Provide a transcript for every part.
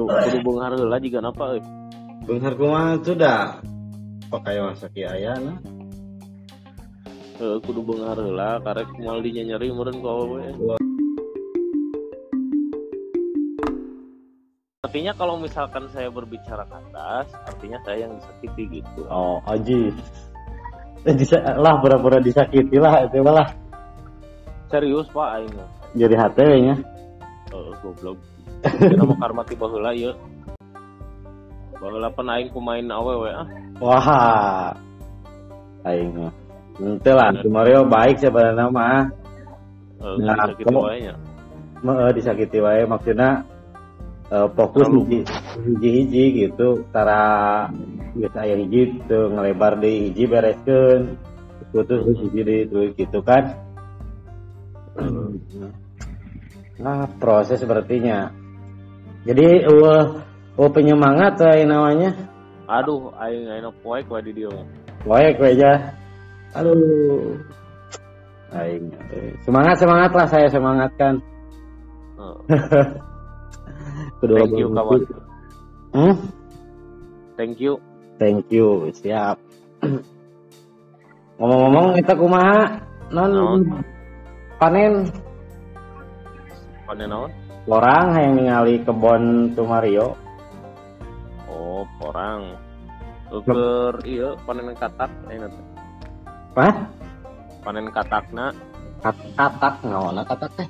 kudu kudu beunghar heula jiga apa euy Benghar kumaha sudah pakai masaki ayana. Heeh, kudu beunghar heula karek moal dinya nyeri meureun ku awewe artinya kalau misalkan saya berbicara ke atas artinya saya yang disakiti gitu Oh, aji. Eh, disa- lah pura-pura disakiti lah itu mah lah. serius pak aing. Jadi hati nya. Heeh, goblok nama karma tiba heula ieu baheula pan aing kumain awewe ah Wah. Aing mah. Ente lah, si Mario baik sebenarnya mah. Heeh, Nah, kamu- eh, disakiti wae maksudnya eh, fokus Terlalu. hiji hiji gitu cara geus aya hiji tuh ngelebar di hiji bereskeun putus hiji di terus gitu kan nah proses sepertinya jadi uh, uh penyemangat wae namanya aduh aing aing poek wae di dieu mah. wae kue aja aduh Aing, semangat semangat lah saya semangatkan Heeh. Kedua thank you kawan. Hmm? thank you Thank you, siap. Ngomong-ngomong kita kumaha non Naon? panen panen naon orang yang ningali kebon Sumario. oh porang Uker iya panen katak teh Hah? panen katakna Kat katak ngawana katak teh?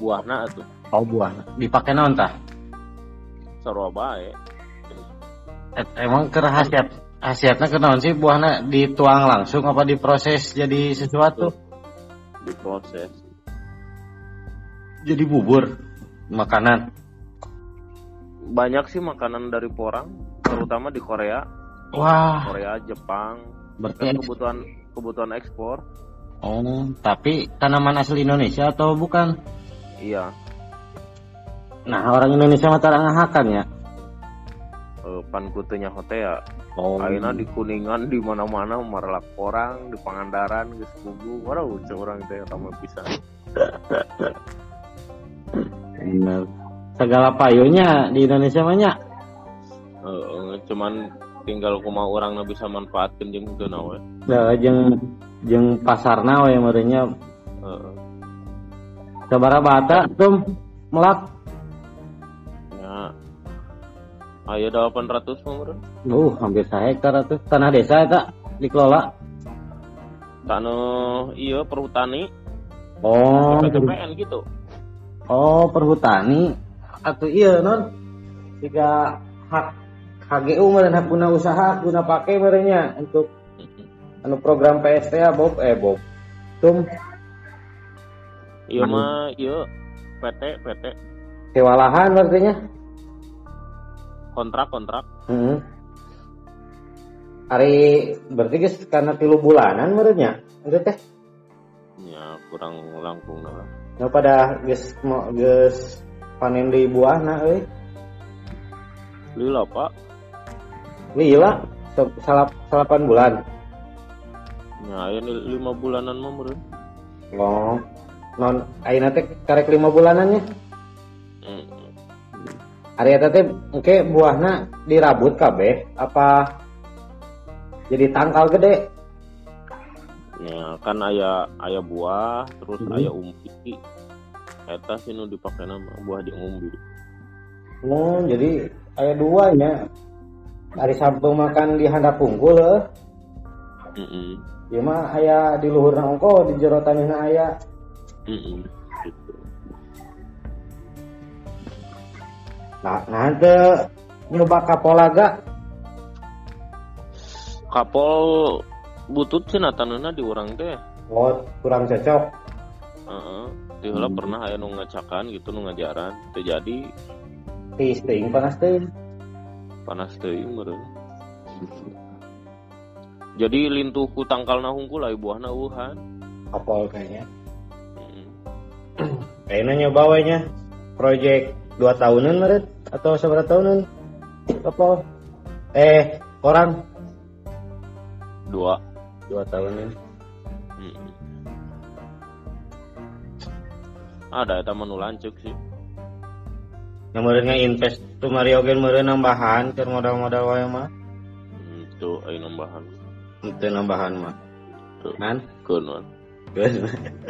buahna atuh Oh buah. Dipake naon tah? sarua bae Et- Emang kerahasiat khasiatnya kenaon sih buahnya dituang langsung apa diproses jadi sesuatu? diproses Jadi bubur makanan. banyak sih makanan dari porang terutama di Korea. Wah, Korea Jepang. Berarti kan kebutuhan kebutuhan ekspor. Oh, tapi tanaman asli Indonesia atau bukan? iya. Nah, orang Indonesia mah tarang ngahakan ya. eh, pan kutunya hotel Oh, Ayeuna di Kuningan di mana-mana marelak porang di Pangandaran geus kugu waduh orang teh rame pisan bener. Segala payunya di Indonesia banyak. Eh, cuman tinggal kumaha urang bisa manfaatkeun jeung teu we Nah, jeung jeung pasarna we merenya Heeh. sabaraha bata tum melak. ya aya 800 mah meureun Uh, hampir sahektar atuh tanah desa eta dikelola. tanah iya perhutani Oh, gitu oh perhutani atuh iya non. Jika hak HGU meureun hak guna usaha guna pake merenya untuk anu program PSTA Bob eh Bob. Tum iya mah iya PT PT sewa lahan artinya. kontrak kontrak Hmm. Hari berarti guys karena tilu bulanan menurutnya, itu teh. ya kurang langkung lah Nah pada mau guys panen di buah nah, euy. lila pak Lila salap salapan bulan. ya aya ni lima bulanan mah meureun Oh. Non ayeuna teh karek lima bulanannya. Hmm. Hari eta teh engke buahna dirabut kabeh apa jadi tangkal gede. Ya kan aya aya buah terus Mhm. aya umbi eta sih nu dipake nama buah jeung umbi Oh, jadi aya duanya. Hari sampung makan di handap unggul heuh. Heeh. Ieu mah aya di luhurna ongko di jero taneuhna aya. Heeh. Gitu. Nah, teu nyoba kapolaga. Kapol butut cenah taneuhna di urang teh. Oh, kurang cocok. Heeh. Di heula Hmm. pernah aya nu ngacakan gitu nu ngajaran teu jadi Tis teuing panas teuing. panas teuing meureun. Jadi lintuh ku tangkalna hungkul aya buahna eueuhan. Kapol kayaknya. Heeh. Kayaknya nyoba we nya. Project 2 tahunan meureun atau seberapa tahunan? Kapol. Eh, orang Dua. 2 tahunan. Heeh. Ada eta mah nu lanceuk sih. yang meureun invest tuh Mario gen meureun nambahan keur modal-modal wae mah Hmm, Itu ayo nambahan. itu nambahan mah kan Keun.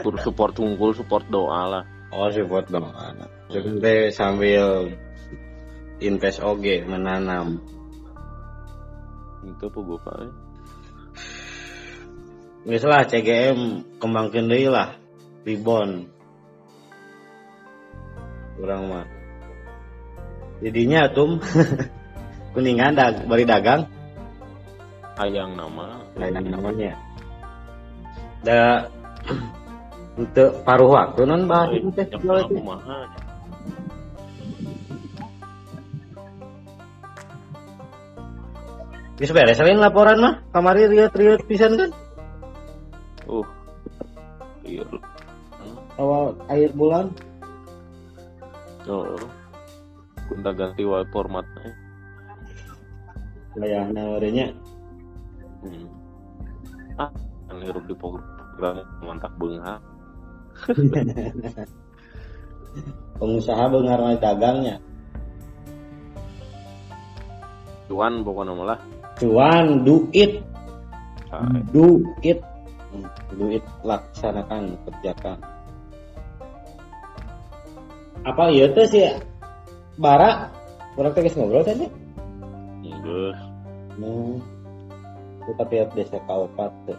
Kur support unggul, support doa lah. oh support anak Jadi teh sambil invest oge menanam Itu apa pak? Lah CGM kembangkeun deui lah. Ribon kurang mah. Jadinya tum kuningan dag bari dagang. Ayang nama. lain namanya. Da untuk paruh waktu non bahas itu. teh. Geus beres lain laporan mah? Kamari riat-riat pisan kan Uh. Iya. awal akhir bulan Oh. Kunta ganti wae formatnya. layahna warenya Hmm. Ah, hirup di program mantak beunghar. pengusaha beungar mah dagangnya Cuan pokoknya malah. cuan duit Ah, duit Hmm, duit laksanakan kerjakan. Apa iya tuh sih bara? Orang teh geus ngobrol tadi Geus. hmm. Kita tiap desa kaopat tuh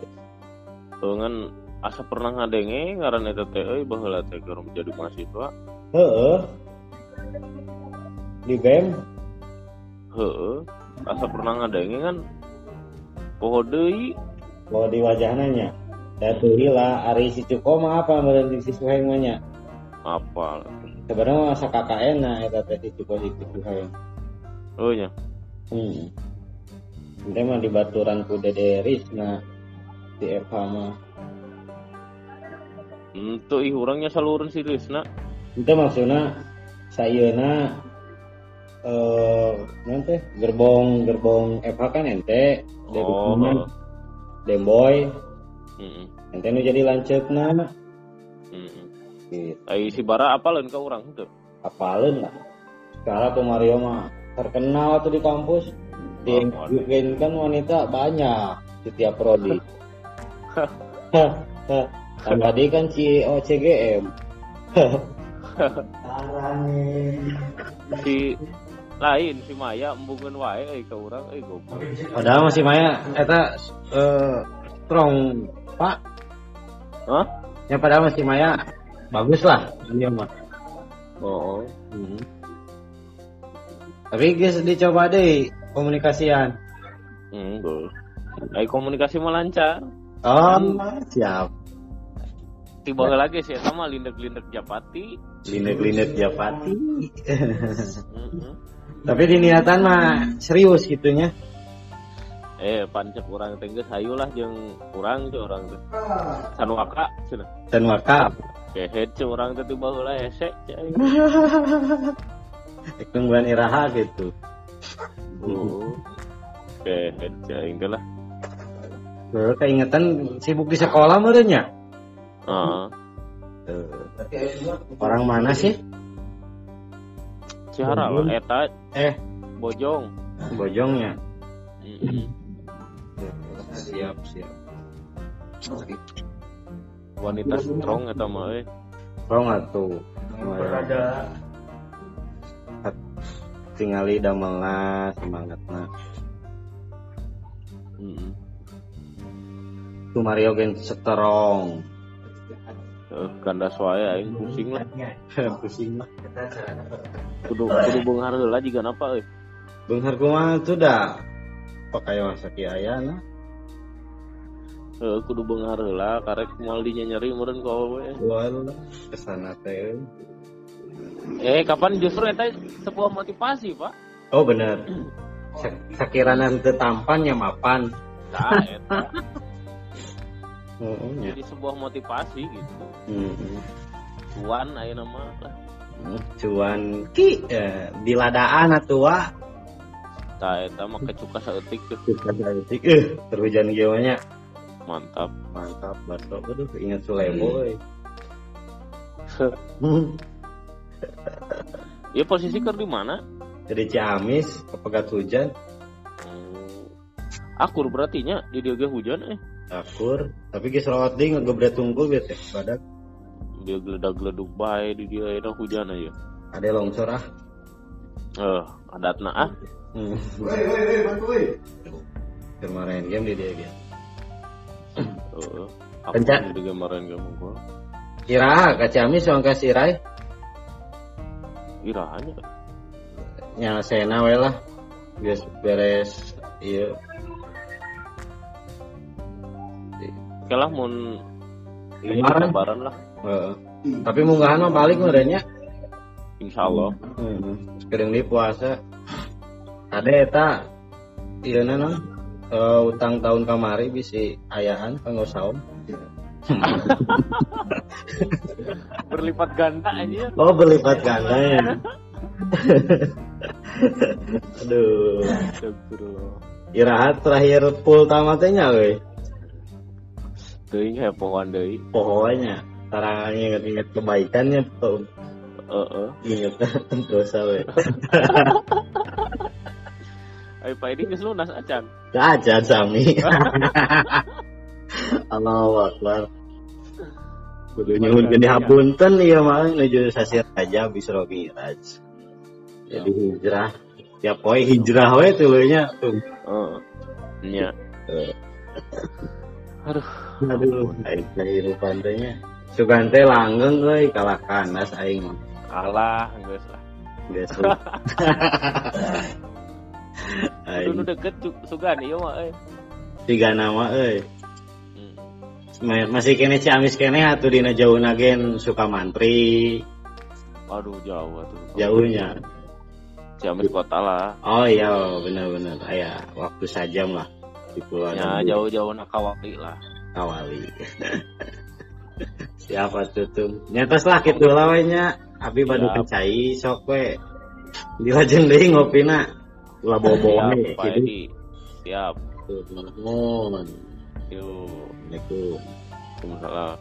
Dengan asa pernah ngadenge ngaran eta teh euy baheula teh keur menjadi mahasiswa. heeh. Di BEM. Heeh. Asa pernah ngadenge kan poho deui. Bahwa di wajahnya ya lah Ari si Cuko mah apa meureun si Suheng mah nya apal. sebenarnya masa KKN nah eta teh si Cuko si Suheng Oh nya. Hmm. Ente mah di baturan ku Dede Risna di Eva mah. Untuk ih urangnya salureun si Risna. Ente maksudna sayeuna eh naon teh gerbong gerbong Eva kan ente dari Oh. oh. Demboy Heeh. ente nu jadi lanceukna Heeh. gitu. Ai si Bara apaleun ka urang teu? Apaleun lah. Sekarang tuh Mario mah terkenal tuh di kampus. Di Oh, waduh. kan wanita banyak di tiap prodi. Kan tadi kan si OCGM. Si lain si Maya embungeun wae euy ka urang euy goblok. Padahal masih Maya eta eh strong Pak. Hah? Ya padahal masih Maya bagus lah dia mah. Oh. Hmm. Tapi guys dicoba deh komunikasian. Hmm, Gus. Ai komunikasi mah lancar. Oh, siap. Tiba lagi sih sama lindek-lindek Japati. Linet-linet Japati. Heeh. Tapi di niatan mah serius gitunya. Eh, pancek urang teh geus hayu lah jeung urang teh urang teh. Sanuaka cenah. Dan wakaf. Kehet ce urang teh tiba heula hese cai. Tungguan iraha gitu. Oh. Kehet engke lah. Baru keingetan sibuk di sekolah merenya. Heeh. Orang mana sih? Ciara lah eta Eh, bojong. bojongnya. Siap, siap. Wanita strong eta mah euy. Kau nggak tuh? Berada. Tingali damelna semangatna. Heeh. Tuh Mario gen strong. Eh, kandas wae aing pusing lah. Pusing lah. Kudu kudu beunghar heula jiga napa euy. Benghar kumaha tuh dah. Pakai masa ayana. Heeh, kudu beunghar heula karek moal dinya nyeri meureun ku awewe. Walah, ke sana teh. Eh, kapan justru eta sebuah motivasi, Pak? Oh bener. Sak- Sakirana teu tampan nya mapan. Tah, eta. Nya. Jadi sebuah motivasi gitu. Heeh. Cuan aya nama lah. Cuan ki eh, biladaan atua. Tah, eta mah kecuka saeutik tuh. Detik eh terhujan gimana? Mantap. Mantap baso. Aduh ingat Sulebo euy. Ya posisi ker di mana? Jadi Ciamis, pegat hujan, Hmm. Akur berarti nya di dia ge hujan eh. akur, tapi geus rawat deui ngegebret tungkul bieu teh badak. Dia geledak-geleduk bae di dia eta hujan aja. Ada longsor ah. Eh, adatna ah. Hmm. Woi, woi, woi, bantu woi. Kemarin game di dia gitu. Heeh. Pencak. di kemarin kamu gua. Kira ka Ciamis soang ka Sirai Irahanya. nyelesaina we lah. Geus beres ieu. Kalah mun Lebaran. lebaran lah. Heeh. Tapi munggahan mah balik merenya. Insyaallah. Hmm. Sekarang di puasa. Ada eta iya non eh, utang tahun kamari bisi ayaan kanggo saum. Berlipat ganda aja. Oh berlipat ganda ya. Aduh. Irahat terakhir full tamatnya we. Teuing hepoan deui. Pokoknya Tara inget-inget kebaikannya tuh inget dosa we. Ayo Pak geus lunas acan. Aja sami. Allahu Akbar. Kudu nyuhun gede hapunten ieu mah nuju sasir aja bisro miraj. Jadi hijrah. Tiap poe hijrah we tulunya tuh. Heeh. Nya. Eh, Aduh. Aduh, aing kehidupan teh nya. Sugan teh langgeng euy kalah kanas aing. Kalah geus lah. Geus. Kudu deket sugan ieu mah euy. tiga nama euy. Hmm. Ma- Masih kene Ciamis kene atuh dina jauh nagen Sukamantri Aduh jauh atuh. jauhnya. Ciamis kota lah. Oh iya benar-benar aya waktu sajam lah di Pulau Ya jauh-jauh nak kawali lah. Kawali. Siapa tuh tuh? Nyatos lah gitu lah we nya. Abi badu Siap. kencai sok we. Di lajeng deui ngopina. Ulah bawa-bawa Siap, nih Pak. Edi. Siap. Tuh, nuhun. Yuk. Assalamualaikum. Waalaikumsalam.